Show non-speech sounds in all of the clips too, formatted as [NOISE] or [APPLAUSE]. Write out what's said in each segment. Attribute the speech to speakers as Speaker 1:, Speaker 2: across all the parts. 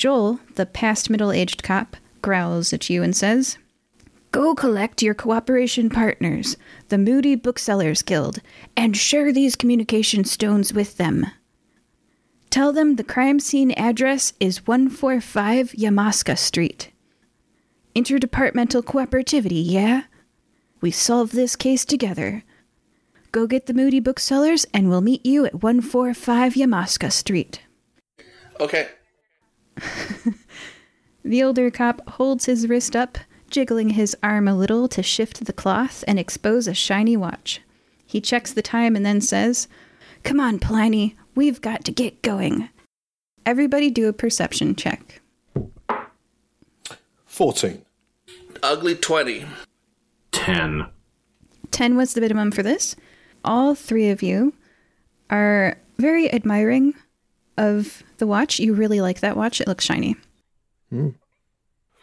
Speaker 1: Joel, the past middle aged cop, growls at you and says, Go collect your cooperation partners, the Moody Booksellers Guild, and share these communication stones with them. Tell them the crime scene address is 145 Yamaska Street. Interdepartmental cooperativity, yeah? We solve this case together. Go get the Moody Booksellers, and we'll meet you at 145 Yamaska Street.
Speaker 2: Okay. [LAUGHS]
Speaker 1: The older cop holds his wrist up, jiggling his arm a little to shift the cloth and expose a shiny watch. He checks the time and then says, Come on, Pliny, we've got to get going. Everybody do a perception check.
Speaker 3: 14.
Speaker 2: Ugly 20.
Speaker 4: 10.
Speaker 1: 10 was the minimum for this. All three of you are very admiring of the watch. You really like that watch, it looks shiny.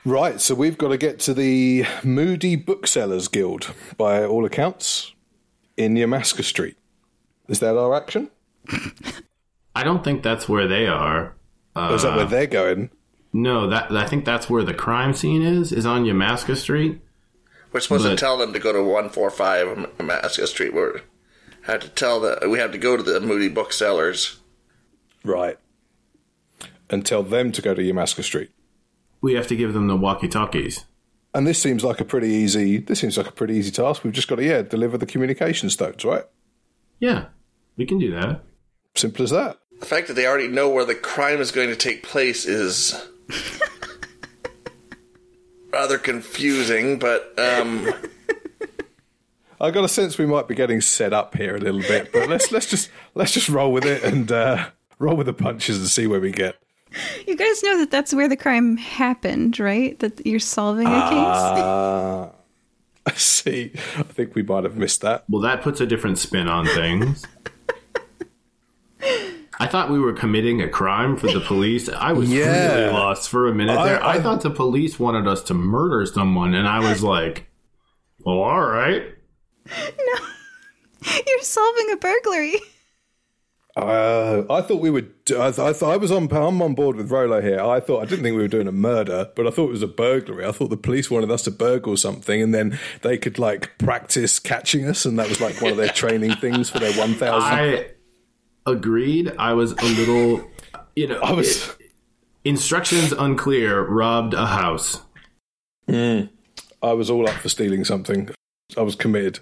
Speaker 3: Right, so we've got to get to the Moody Booksellers Guild, by all accounts, in Yamaska Street. Is that our action? [LAUGHS]
Speaker 4: I don't think that's where they are. Uh,
Speaker 3: Or is that where they're going?
Speaker 4: no, that I think that's where the crime scene is. Is on Yamaska Street.
Speaker 2: We're supposed
Speaker 4: But-
Speaker 2: to tell them to go to 145 Yamaska Street. We're had to tell that we have to go to the Moody Booksellers.
Speaker 3: Right. And tell them to go to Yamaska Street.
Speaker 4: We have to give them the walkie-talkies.
Speaker 3: And this seems like a pretty easy. This seems like a pretty easy task. We've just got to yeah deliver the communication stones, right?
Speaker 4: Yeah, we can do that.
Speaker 3: Simple as that.
Speaker 2: The fact that they already know where the crime is going to take place is [LAUGHS] rather confusing, but um, [LAUGHS]
Speaker 3: I got a sense we might be getting set up here a little bit, but let's let's just let's just roll with it and uh, roll with the punches and see where we get.
Speaker 1: You guys know that that's where the crime happened, right? That you're solving a case?
Speaker 3: Uh, [LAUGHS] I see. I think we might have missed that.
Speaker 4: Well, that puts a different spin on things. I thought we were committing a crime for the police. I was
Speaker 3: Yeah.
Speaker 4: really lost for a minute there.
Speaker 3: I-
Speaker 4: I,
Speaker 3: I-
Speaker 4: thought the police wanted us to murder someone, and I was like, "Well, all right." [LAUGHS]
Speaker 1: No, you're solving a burglary.
Speaker 3: Uh, I thought we would. I, th- I thought I was on. I'm on board with Rolo here. I thought I didn't think we were doing a murder, but I thought it was a burglary. I thought the police wanted us to burgle something, and then they could like practice catching us, and that was like one of their [LAUGHS] training things for their one thousand.
Speaker 4: I agreed. I was a little, you know,
Speaker 3: I was.
Speaker 4: instructions unclear. Robbed a house.
Speaker 3: I was all up for stealing something. I was committed.